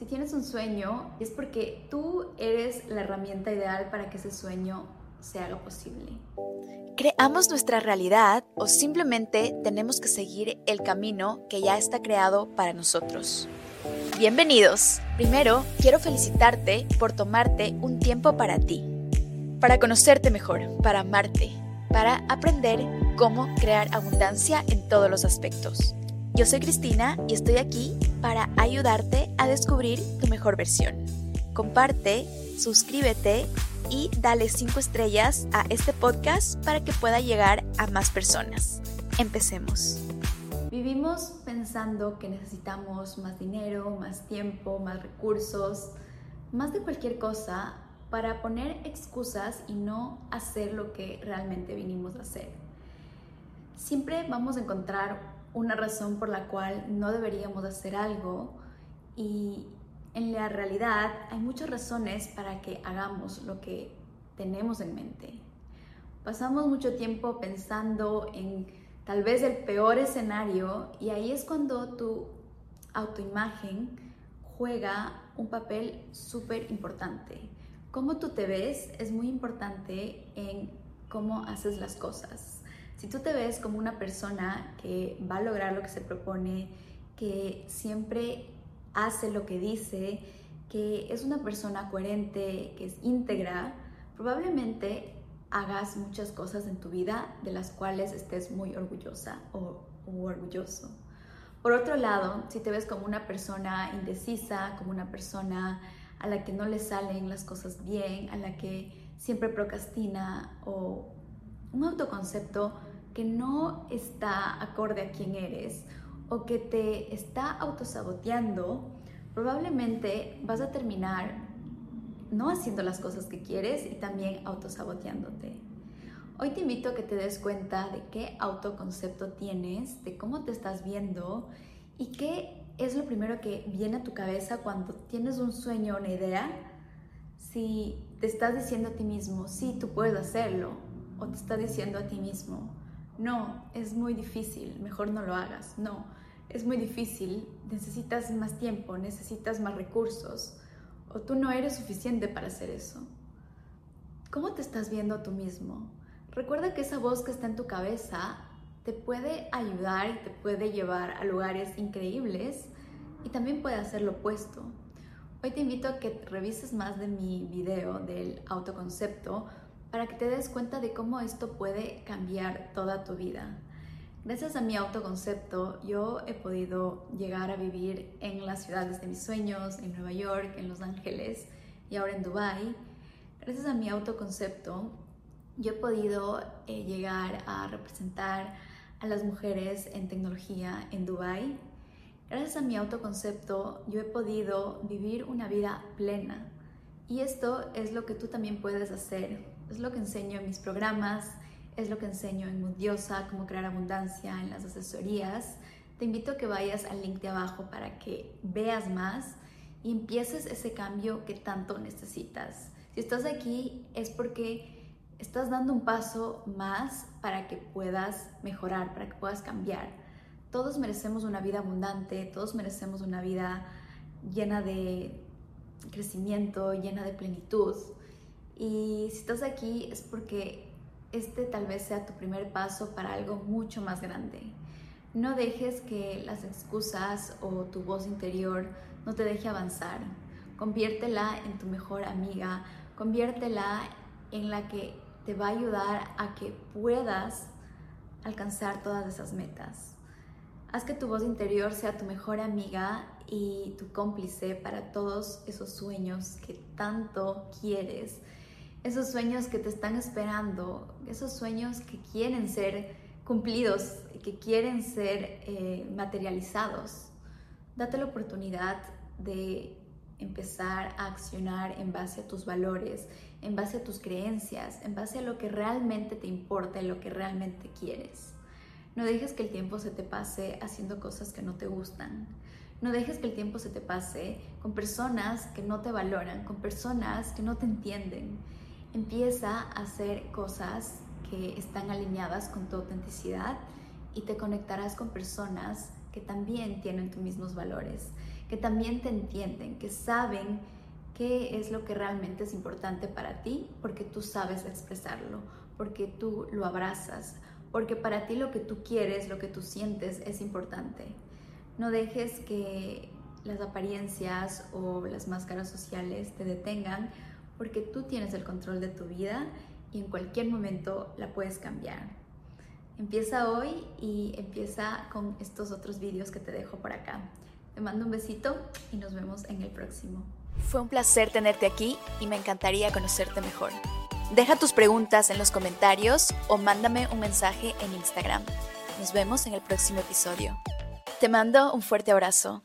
Si tienes un sueño es porque tú eres la herramienta ideal para que ese sueño se haga posible. ¿Creamos nuestra realidad o simplemente tenemos que seguir el camino que ya está creado para nosotros? Bienvenidos. Primero, quiero felicitarte por tomarte un tiempo para ti, para conocerte mejor, para amarte, para aprender cómo crear abundancia en todos los aspectos. Yo soy Cristina y estoy aquí para ayudarte a descubrir tu mejor versión. Comparte, suscríbete y dale 5 estrellas a este podcast para que pueda llegar a más personas. Empecemos. Vivimos pensando que necesitamos más dinero, más tiempo, más recursos, más de cualquier cosa para poner excusas y no hacer lo que realmente vinimos a hacer. Siempre vamos a encontrar una razón por la cual no deberíamos hacer algo y en la realidad hay muchas razones para que hagamos lo que tenemos en mente. Pasamos mucho tiempo pensando en tal vez el peor escenario y ahí es cuando tu autoimagen juega un papel súper importante. Cómo tú te ves es muy importante en cómo haces las cosas. Si tú te ves como una persona que va a lograr lo que se propone, que siempre hace lo que dice, que es una persona coherente, que es íntegra, probablemente hagas muchas cosas en tu vida de las cuales estés muy orgullosa o, orgulloso. Por otro lado, si te ves como una persona indecisa, como una persona a la que no le salen las cosas bien, a la que siempre procrastina o un autoconcepto que no está acorde a quién eres o que te está autosaboteando, probablemente vas a terminar no haciendo las cosas que quieres y también autosaboteándote. Hoy te invito a que te des cuenta de qué autoconcepto tienes, de cómo te estás viendo y qué es lo primero que viene a tu cabeza cuando tienes un sueño una idea. Si te estás diciendo a ti mismo, sí, tú puedes hacerlo, o te estás diciendo a ti mismo, no, es muy difícil, mejor no lo hagas, no, es muy difícil, necesitas más tiempo, necesitas más recursos, o tú no eres suficiente para hacer eso. ¿Cómo te estás viendo tú mismo? Recuerda que esa voz que está en tu cabeza te puede ayudar y te puede llevar a lugares increíbles y también puede hacer lo opuesto. Hoy te invito a que revises más de mi video del autoconcepto para que te des cuenta de cómo esto puede cambiar toda tu vida. Gracias a mi autoconcepto, yo he podido llegar a vivir en las ciudades de mis sueños, en Nueva York, en Los Ángeles y ahora en Dubai. Gracias a mi autoconcepto, yo he podido eh, llegar a representar a las mujeres en tecnología en Dubai. Gracias a mi autoconcepto, yo he podido vivir una vida plena. Y esto es lo que tú también puedes hacer es lo que enseño en mis programas, es lo que enseño en Mundiosa, cómo crear abundancia, en las asesorías. Te invito a que vayas al link de abajo para que veas más y empieces ese cambio que tanto necesitas. Si estás aquí es porque estás dando un paso más para que puedas mejorar, para que puedas cambiar. Todos merecemos una vida abundante, todos merecemos una vida llena de crecimiento, llena de plenitud. Y si estás aquí es porque este tal vez sea tu primer paso para algo mucho más grande. No dejes que las excusas o tu voz interior no te deje avanzar. Conviértela en tu mejor amiga, conviértela en la que te va a ayudar a que puedas alcanzar todas esas metas. Haz que tu voz interior sea tu mejor amiga y tu cómplice para todos esos sueños que tanto quieres esos sueños que te están esperando, esos sueños que quieren ser cumplidos, que quieren ser eh, materializados. Date la oportunidad de empezar a accionar en base a tus valores, en base a tus creencias, en base a lo que realmente te importa y lo que realmente quieres. No dejes que el tiempo se te pase haciendo cosas que no te gustan. No dejes que el tiempo se te pase con personas que no te valoran, con personas que no te entienden Empieza a hacer cosas que están alineadas con tu autenticidad y te conectarás con personas que también tienen tus mismos valores, que también te entienden, que saben qué es lo que realmente es importante para ti, porque tú sabes expresarlo, porque tú lo abrazas, porque para ti lo que tú quieres, lo que tú sientes es importante. No dejes que las apariencias o las máscaras sociales te detengan, porque tú tienes el control de tu vida y en cualquier momento la puedes cambiar. Empieza hoy y empieza con estos otros vídeos que te dejo por acá. Te mando un besito y nos vemos en el próximo. Fue un placer tenerte aquí y me encantaría conocerte mejor. Deja tus preguntas en los comentarios o mándame un mensaje en Instagram. Nos vemos en el próximo episodio. Te mando un fuerte abrazo.